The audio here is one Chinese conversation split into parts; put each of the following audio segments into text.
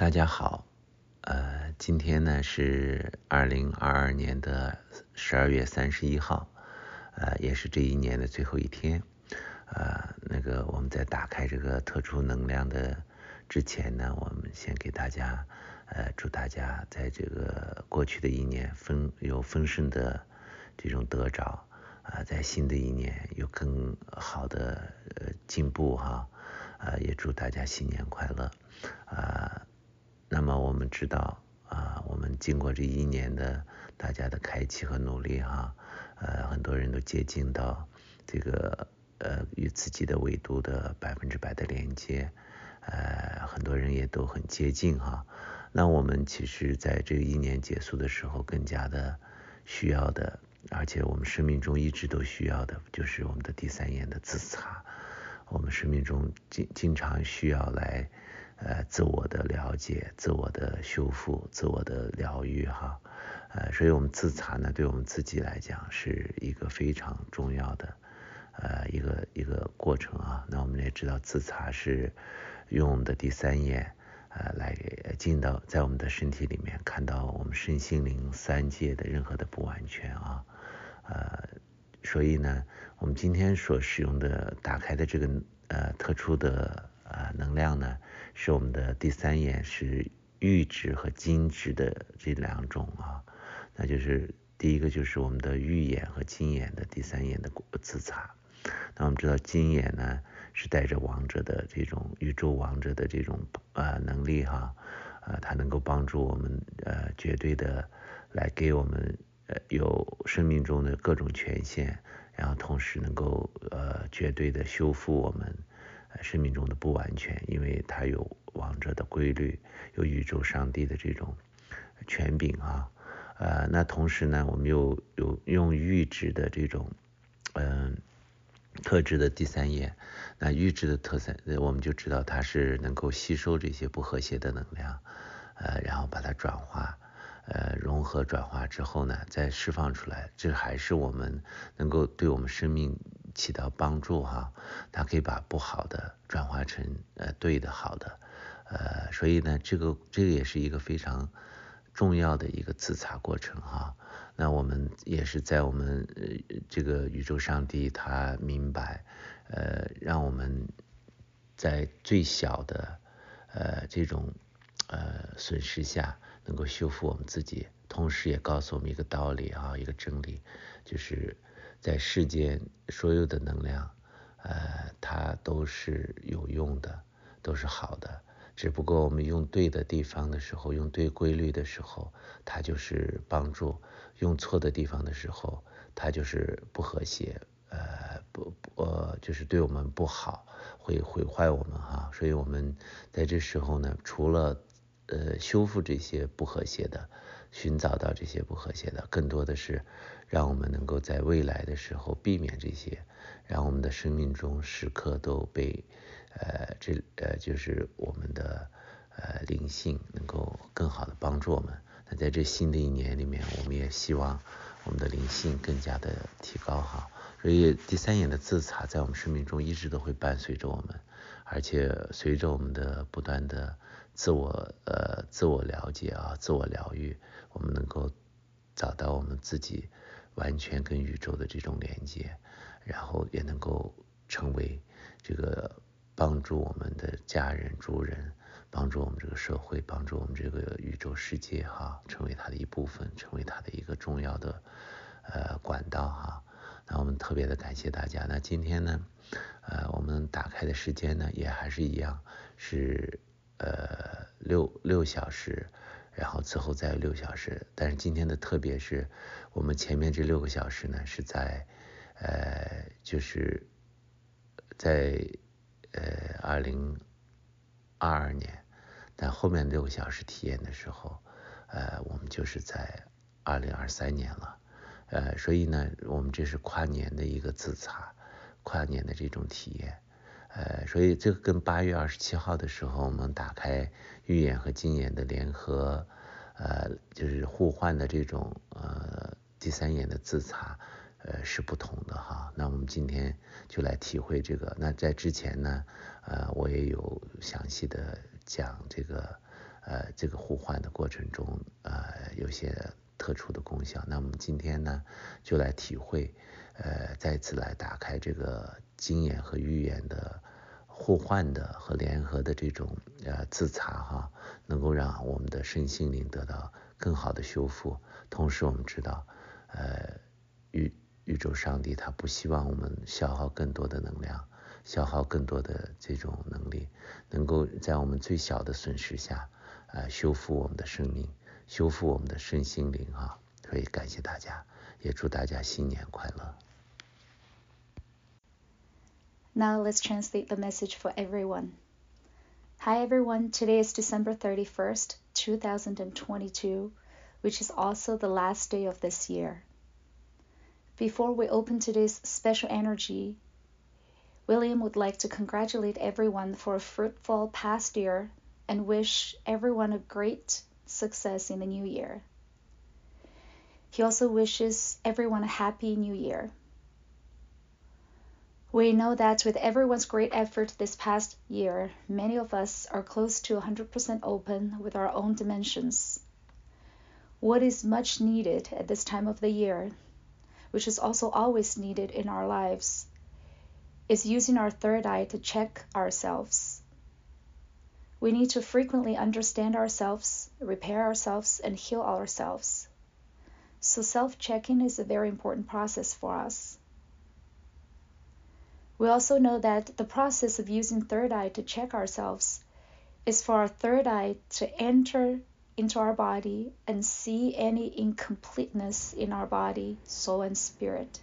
大家好，呃，今天呢是二零二二年的十二月三十一号，呃，也是这一年的最后一天，呃，那个我们在打开这个特殊能量的之前呢，我们先给大家，呃，祝大家在这个过去的一年丰有丰盛的这种得着，啊，在新的一年有更好的呃进步哈，啊，也祝大家新年快乐，啊。那么我们知道啊，我们经过这一年的大家的开启和努力哈，呃，很多人都接近到这个呃与自己的维度的百分之百的连接，呃，很多人也都很接近哈。那我们其实在这一年结束的时候，更加的需要的，而且我们生命中一直都需要的，就是我们的第三眼的自查。我们生命中经经常需要来。呃，自我的了解、自我的修复、自我的疗愈，哈，呃，所以我们自查呢，对我们自己来讲是一个非常重要的，呃，一个一个过程啊。那我们也知道，自查是用我们的第三眼，呃，来进到在我们的身体里面，看到我们身心灵三界的任何的不完全啊，呃，所以呢，我们今天所使用的打开的这个呃特殊的。啊，能量呢，是我们的第三眼，是玉质和金质的这两种啊。那就是第一个就是我们的玉眼和金眼的第三眼的自查。那我们知道金眼呢是带着王者的这种宇宙王者的这种呃能力哈，呃，它能够帮助我们呃绝对的来给我们呃有生命中的各种权限，然后同时能够呃绝对的修复我们。生命中的不完全，因为它有王者的规律，有宇宙上帝的这种权柄啊，呃，那同时呢，我们又有用预知的这种嗯特质的第三眼，那预知的特色，我们就知道它是能够吸收这些不和谐的能量，呃，然后把它转化，呃，融合转化之后呢，再释放出来，这还是我们能够对我们生命。起到帮助哈，它可以把不好的转化成呃对的好的，呃，所以呢，这个这个也是一个非常重要的一个自查过程哈。那我们也是在我们这个宇宙上帝他明白，呃，让我们在最小的呃这种呃损失下能够修复我们自己，同时也告诉我们一个道理啊，一个真理，就是。在世间所有的能量，呃，它都是有用的，都是好的。只不过我们用对的地方的时候，用对规律的时候，它就是帮助；用错的地方的时候，它就是不和谐，呃，不不，呃，就是对我们不好，会毁坏我们哈。所以我们在这时候呢，除了呃修复这些不和谐的。寻找到这些不和谐的，更多的是让我们能够在未来的时候避免这些，让我们的生命中时刻都被呃这呃就是我们的呃灵性能够更好的帮助我们。那在这新的一年里面，我们也希望我们的灵性更加的提高哈。所以第三眼的自查在我们生命中一直都会伴随着我们，而且随着我们的不断的。自我呃自我了解啊，自我疗愈，我们能够找到我们自己完全跟宇宙的这种连接，然后也能够成为这个帮助我们的家人、族人，帮助我们这个社会，帮助我们这个宇宙世界哈，成为它的一部分，成为它的一个重要的呃管道哈。那我们特别的感谢大家。那今天呢，呃，我们打开的时间呢，也还是一样是。呃，六六小时，然后之后再有六小时。但是今天的特别是，我们前面这六个小时呢，是在呃，就是在呃二零二二年，但后面六个小时体验的时候，呃，我们就是在二零二三年了。呃，所以呢，我们这是跨年的一个自查，跨年的这种体验。呃，所以这个跟八月二十七号的时候，我们打开预演和金眼的联合，呃，就是互换的这种呃第三眼的自查，呃是不同的哈。那我们今天就来体会这个。那在之前呢，呃，我也有详细的讲这个呃这个互换的过程中，呃有些特殊的功效。那我们今天呢，就来体会，呃再次来打开这个经验和预言的互换的和联合的这种呃自查哈，能够让我们的身心灵得到更好的修复。同时我们知道，呃宇宇宙上帝他不希望我们消耗更多的能量。消耗更多的这种能力，能够在我们最小的损失下，呃，修复我们的生命，修复我们的身心灵啊！所以感谢大家，也祝大家新年快乐。Now let's translate the message for everyone. Hi everyone, today is December 31st, 2022, which is also the last day of this year. Before we open today's special energy, William would like to congratulate everyone for a fruitful past year and wish everyone a great success in the new year. He also wishes everyone a happy new year. We know that with everyone's great effort this past year, many of us are close to 100% open with our own dimensions. What is much needed at this time of the year, which is also always needed in our lives, is using our third eye to check ourselves. We need to frequently understand ourselves, repair ourselves, and heal ourselves. So, self checking is a very important process for us. We also know that the process of using third eye to check ourselves is for our third eye to enter into our body and see any incompleteness in our body, soul, and spirit.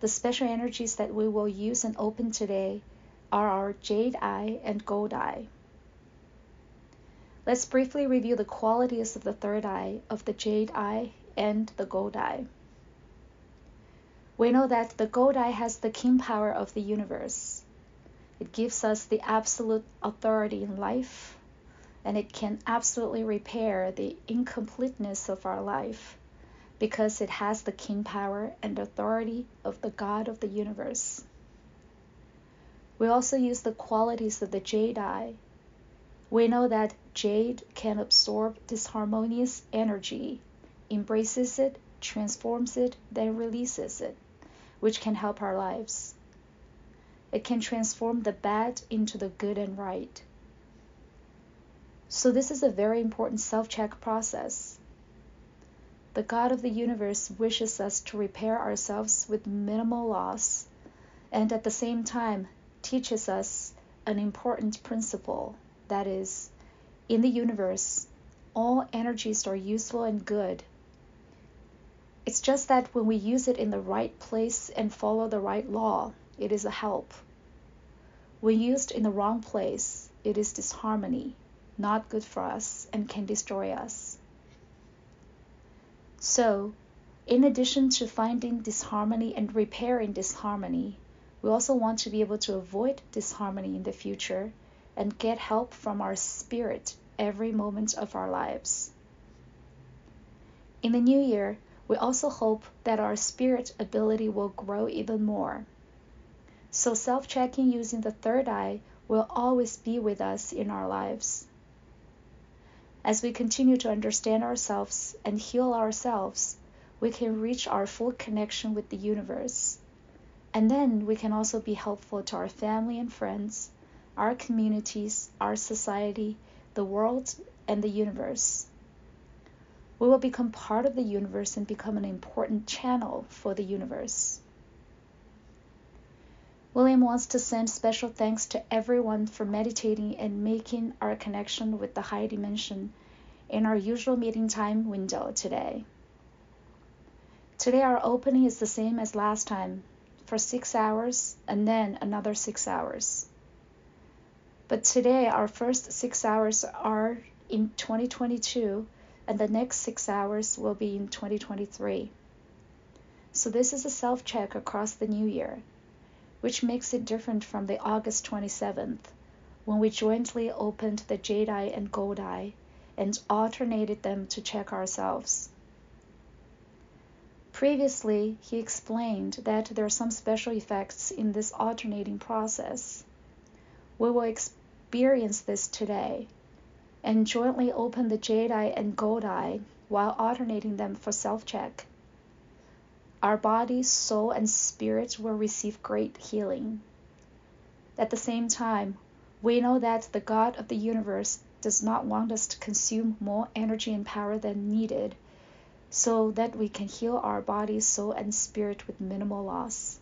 The special energies that we will use and open today are our jade eye and gold eye. Let's briefly review the qualities of the third eye, of the jade eye, and the gold eye. We know that the gold eye has the king power of the universe. It gives us the absolute authority in life, and it can absolutely repair the incompleteness of our life because it has the king power and authority of the God of the universe. We also use the qualities of the jade. We know that jade can absorb disharmonious energy, embraces it, transforms it, then releases it, which can help our lives. It can transform the bad into the good and right. So, this is a very important self check process the God of the universe wishes us to repair ourselves with minimal loss and at the same time teaches us an important principle that is, in the universe, all energies are useful and good. It's just that when we use it in the right place and follow the right law, it is a help. When used in the wrong place, it is disharmony, not good for us, and can destroy us. So, in addition to finding disharmony and repairing disharmony, we also want to be able to avoid disharmony in the future and get help from our spirit every moment of our lives. In the new year, we also hope that our spirit ability will grow even more. So, self checking using the third eye will always be with us in our lives. As we continue to understand ourselves and heal ourselves, we can reach our full connection with the universe. And then we can also be helpful to our family and friends, our communities, our society, the world, and the universe. We will become part of the universe and become an important channel for the universe. William wants to send special thanks to everyone for meditating and making our connection with the high dimension in our usual meeting time window today. Today, our opening is the same as last time for six hours and then another six hours. But today, our first six hours are in 2022, and the next six hours will be in 2023. So, this is a self check across the new year which makes it different from the August 27th, when we jointly opened the Jade Eye and Gold Eye and alternated them to check ourselves. Previously, he explained that there are some special effects in this alternating process. We will experience this today, and jointly open the jade eye and gold eye while alternating them for self check. Our body, soul, and spirit will receive great healing. At the same time, we know that the God of the universe does not want us to consume more energy and power than needed so that we can heal our body, soul, and spirit with minimal loss.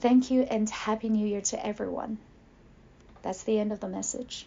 Thank you and Happy New Year to everyone. That's the end of the message.